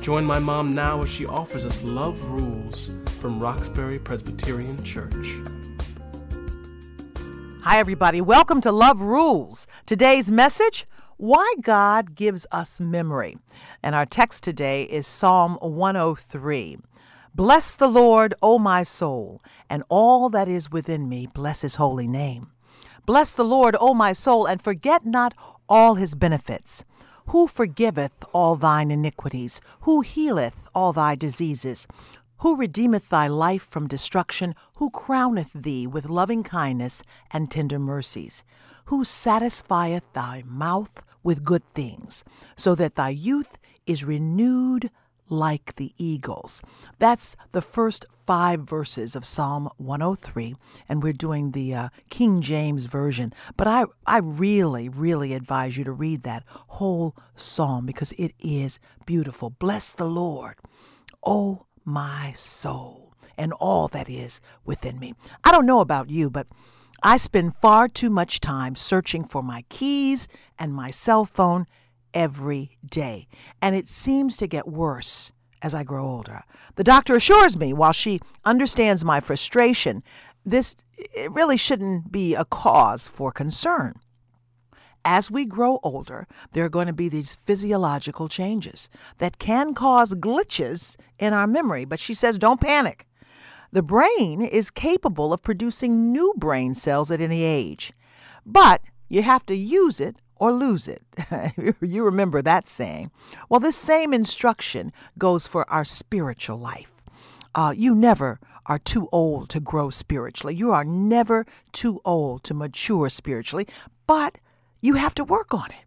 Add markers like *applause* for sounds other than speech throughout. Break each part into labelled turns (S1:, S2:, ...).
S1: Join my mom now as she offers us Love Rules from Roxbury Presbyterian Church.
S2: Hi, everybody. Welcome to Love Rules. Today's message Why God Gives Us Memory. And our text today is Psalm 103. Bless the Lord, O my soul, and all that is within me, bless his holy name. Bless the Lord, O my soul, and forget not all his benefits who forgiveth all thine iniquities? Who healeth all thy diseases? Who redeemeth thy life from destruction? Who crowneth thee with loving kindness and tender mercies? Who satisfieth thy mouth with good things, so that thy youth is renewed like the eagles. That's the first five verses of Psalm 103, and we're doing the uh, King James Version. But I, I really, really advise you to read that whole psalm because it is beautiful. Bless the Lord, oh my soul, and all that is within me. I don't know about you, but I spend far too much time searching for my keys and my cell phone every day. And it seems to get worse as I grow older. The doctor assures me, while she understands my frustration, this it really shouldn't be a cause for concern. As we grow older, there are going to be these physiological changes that can cause glitches in our memory, but she says don't panic. The brain is capable of producing new brain cells at any age, but you have to use it or lose it. *laughs* you remember that saying. Well, this same instruction goes for our spiritual life. Uh, you never are too old to grow spiritually. You are never too old to mature spiritually, but you have to work on it.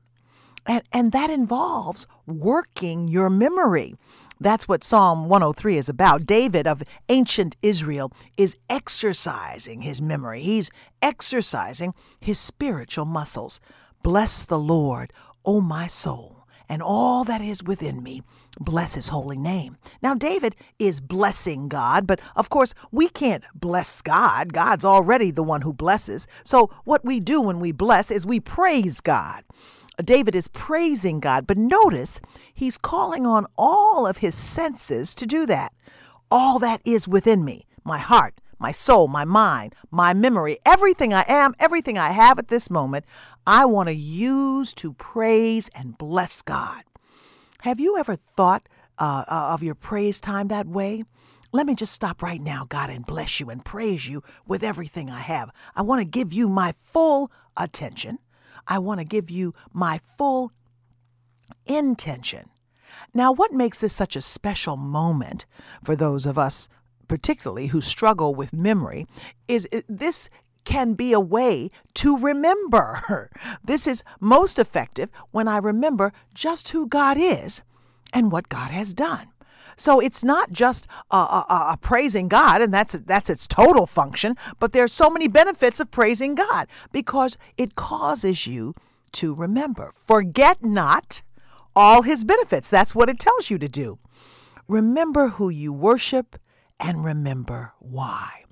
S2: And, and that involves working your memory. That's what Psalm 103 is about. David of ancient Israel is exercising his memory, he's exercising his spiritual muscles. Bless the Lord, O my soul, and all that is within me. Bless his holy name. Now, David is blessing God, but of course, we can't bless God. God's already the one who blesses. So, what we do when we bless is we praise God. David is praising God, but notice he's calling on all of his senses to do that. All that is within me my heart, my soul, my mind, my memory, everything I am, everything I have at this moment, I want to use to praise and bless God. Have you ever thought uh, uh, of your praise time that way? Let me just stop right now, God, and bless you and praise you with everything I have. I want to give you my full attention. I want to give you my full intention. Now, what makes this such a special moment for those of us particularly who struggle with memory, is this can be a way to remember. *laughs* This is most effective when I remember just who God is and what God has done. So it's not just a praising God, and that's that's its total function. But there are so many benefits of praising God because it causes you to remember. Forget not all His benefits. That's what it tells you to do. Remember who you worship and remember why.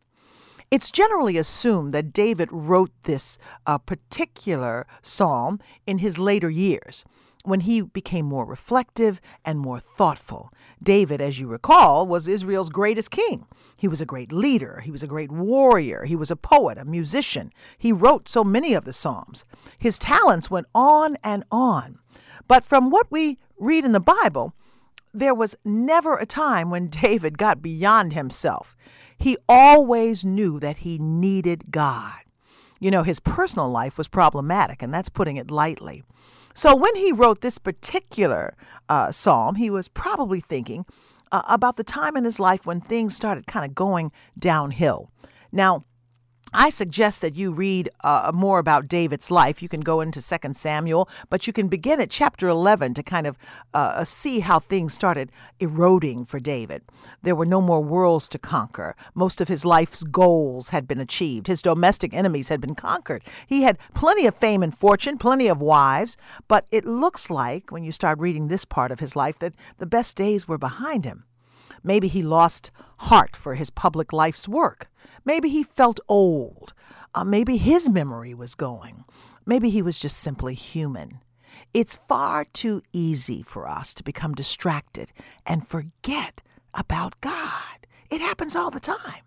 S2: It's generally assumed that David wrote this uh, particular psalm in his later years when he became more reflective and more thoughtful. David, as you recall, was Israel's greatest king. He was a great leader, he was a great warrior, he was a poet, a musician. He wrote so many of the Psalms. His talents went on and on. But from what we read in the Bible, there was never a time when *laughs* David got beyond himself. He always knew that he needed God. You know, his personal life was problematic, and that's putting it lightly. So when he wrote this particular uh, psalm, he was probably thinking uh, about the time in his life when things started kind of going downhill. Now, I suggest that you read uh, more about David's life. You can go into 2 Samuel, but you can begin at chapter 11 to kind of uh, see how things started eroding for David. There were no more worlds to conquer. Most of his life's goals had been achieved. His domestic enemies had been conquered. He had plenty of fame and fortune, plenty of wives, but it looks like, when you start reading this part of his life, that the best days were behind him. Maybe he lost heart for his public life's work. Maybe he felt old. Uh, maybe his memory was going. Maybe he was just simply human. It's far too easy for us to become distracted and forget about God. It happens all the time.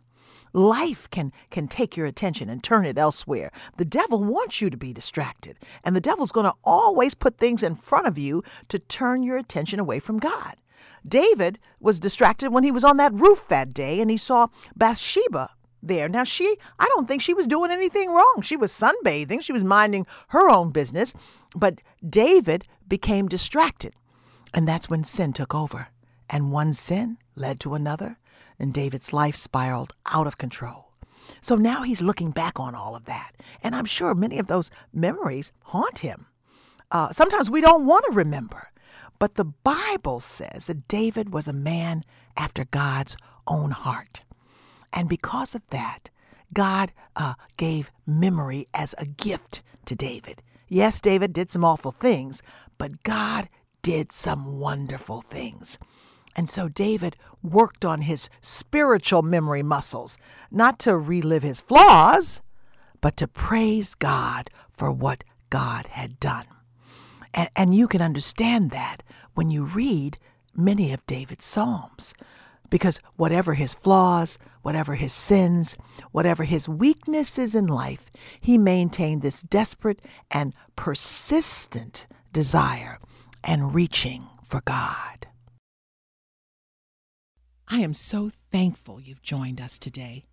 S2: Life can, can take your attention and turn it elsewhere. The devil wants you to be distracted, and the devil's going to always put things in front of you to turn your attention away from God. David was distracted when he was on that roof that day and he saw Bathsheba there. Now, she, I don't think she was doing anything wrong. She was sunbathing, she was minding her own business. But David became distracted. And that's when sin took over. And one sin led to another, and David's life spiraled out of control. So now he's looking back on all of that. And I'm sure many of those memories haunt him. Uh, sometimes we don't want to remember. But the Bible says that David was a man after God's own heart. And because of that, God uh, gave memory as a gift to David. Yes, David did some awful things, but God did some wonderful things. And so David worked on his spiritual memory muscles, not to relive his flaws, but to praise God for what God had done. And, and you can understand that when you read many of David's Psalms. Because whatever his flaws, whatever his sins, whatever his weaknesses in life, he maintained this desperate and persistent desire and reaching for God. I am so thankful you've joined us today.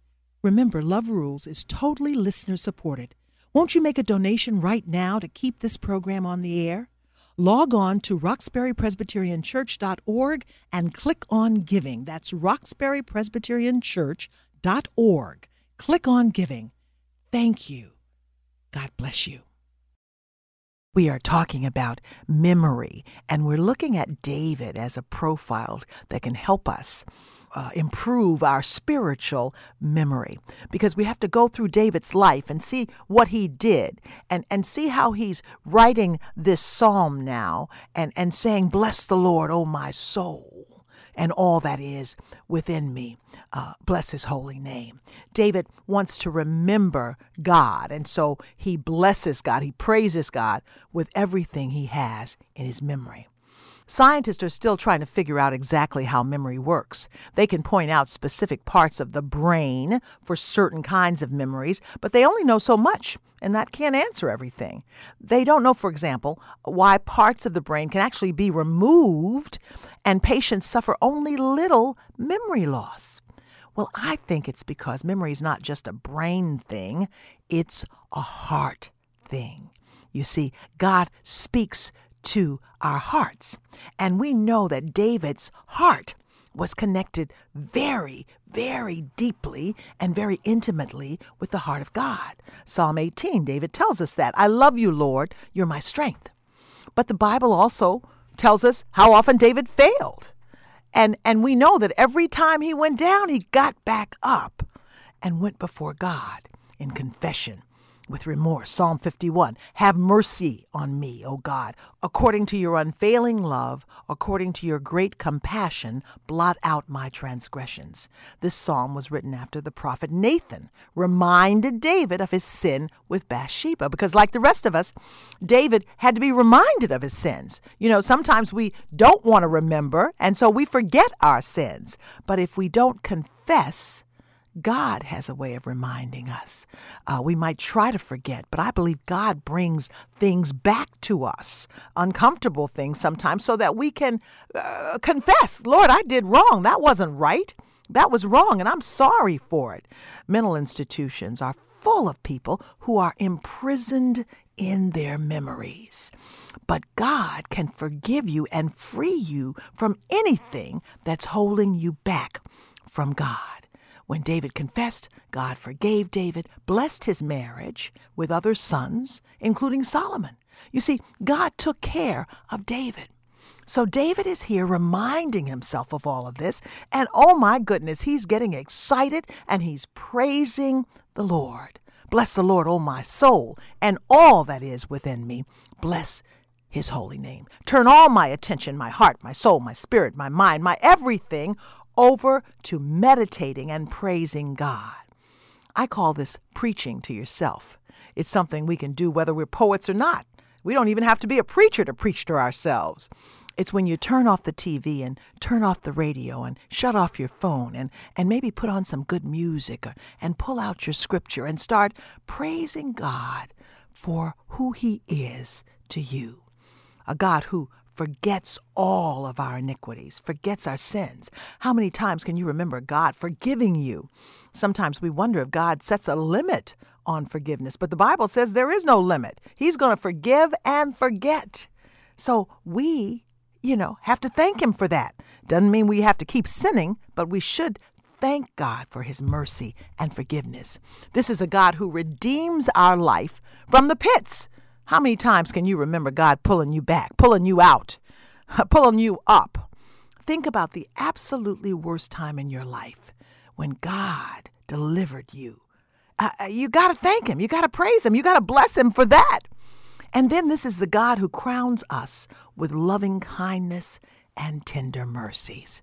S2: Remember, Love Rules is totally listener supported. Won't you make a donation right now to keep this program on the air? log on to roxburypresbyterianchurch.org and click on giving. That's roxburypresbyterianchurch.org. Click on giving. Thank you. God bless you. We are talking about memory, and we're looking at David as a profile that can help us uh, improve our spiritual memory because we have to go through David's life and see what he did and, and see how he's writing this psalm now and, and saying, Bless the Lord, O my soul, and all that is within me. Uh, bless his holy name. David wants to remember God, and so he blesses God, he praises God with everything he has in his memory. Scientists are still trying to figure out exactly how memory works. They can point out specific parts of the brain for certain kinds of memories, but they only know so much, and that can't answer everything. They don't know, for example, why parts of the brain can actually be removed and patients suffer only little memory loss. Well, I think it's because memory is not just a brain thing, it's a heart thing. You see, God speaks to our hearts. And we know that David's heart was connected very, very deeply and very intimately with the heart of God. Psalm 18, David tells us that. I love you, Lord, you're my strength. But the Bible also tells us how often David failed. And, and we know that every time he went down, he got back up and went before God in confession with remorse. Psalm 51 Have mercy on me, O God. According to your unfailing love, according to your great compassion, blot out my transgressions. This psalm was written after the prophet Nathan reminded David of his sin with Bathsheba, because, like the rest of us, David had to be reminded of his sins. You know, sometimes we don't want to remember, and so we forget our sins. But if we don't confess, God has a way of reminding us. Uh, we might try to forget, but I believe God brings things back to us, uncomfortable things sometimes, so that we can uh, confess, Lord, I did wrong. That wasn't right. That was wrong, and I'm sorry for it. Mental institutions are full of people who are imprisoned in their memories. But God can forgive you and free you from anything that's holding you back from God. When David confessed, God forgave David, blessed his marriage with other sons, including Solomon. You see, God took care of David. So David is here reminding himself of all of this. And oh my goodness, he's getting excited and he's praising the Lord. Bless the Lord, O my soul, and all that is within me. Bless his holy name. Turn all my attention, my heart, my soul, my spirit, my mind, my everything over to meditating and praising God. I call this preaching to yourself. It's something we can do whether we're poets or not. We don't even have to be a preacher to preach to ourselves. It's when you turn off the TV and turn off the radio and shut off your phone and, and maybe put on some good music or, and pull out your scripture and start praising God for who He is to you. A God who forgets all of our iniquities, forgets our sins. How many times can you remember God forgiving you? Sometimes we wonder if God sets a limit on forgiveness, but the Bible says there is no limit. He's going to forgive and forget. So we you know, have to thank Him for that. Doesn't mean we have to keep sinning, but we should thank God for His mercy and forgiveness. This is a God who redeems our life from the pits. How many times can you remember God pulling you back, pulling you out, *laughs* pulling you up? Think about the absolutely worst time in your life when God delivered you. Uh, uh you got to thank Him. You got to praise Him. You got to bless Him for that. And then this is the God who crowns us with loving kindness and tender mercies.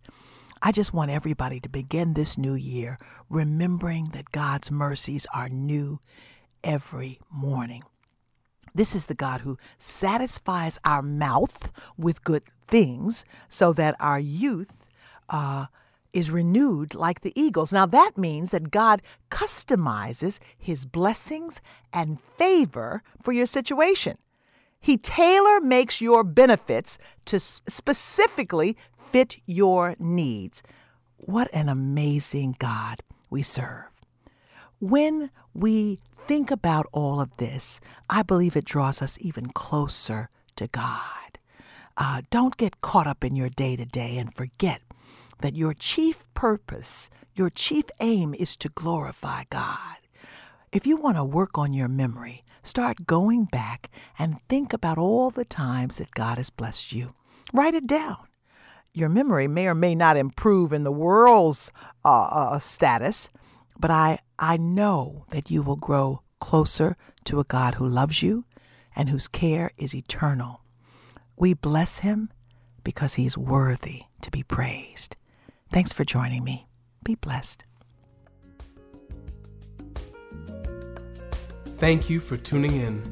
S2: I just want everybody to begin this new year remembering that God's mercies are new every morning. This is the God who satisfies our mouth with good things so that our youth uh, is renewed like the eagles. Now, that means that God customizes his blessings and favor for your situation. He tailor makes your benefits to specifically fit your needs. What an amazing God we serve. When we think about all of this, I believe it draws us even closer to God. Uh, don't get caught up in your day to day and forget that your chief purpose, your chief aim is to glorify God. If you want to work on your memory, start going back and think about all the times that God has blessed you. Write it down. Your memory may or may not improve in the world's uh, uh, status, but I, I know that you will grow closer to a God who loves you and whose care is eternal. We bless him because he is worthy to be praised. Thanks for joining me. Be blessed.
S1: Thank you for tuning in.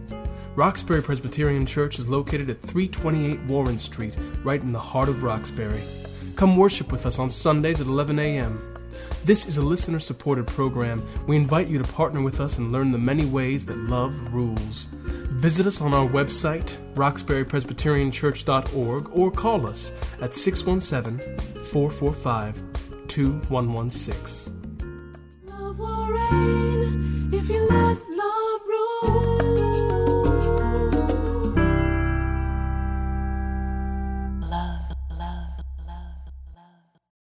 S1: Roxbury Presbyterian Church is located at 328 Warren Street, right in the heart of Roxbury. Come worship with us on Sundays at 11 a.m. This is a listener supported program. We invite you to partner with us and learn the many ways that love rules. Visit us on our website, roxburypresbyterianchurch.org, or call us at 617 445 2116.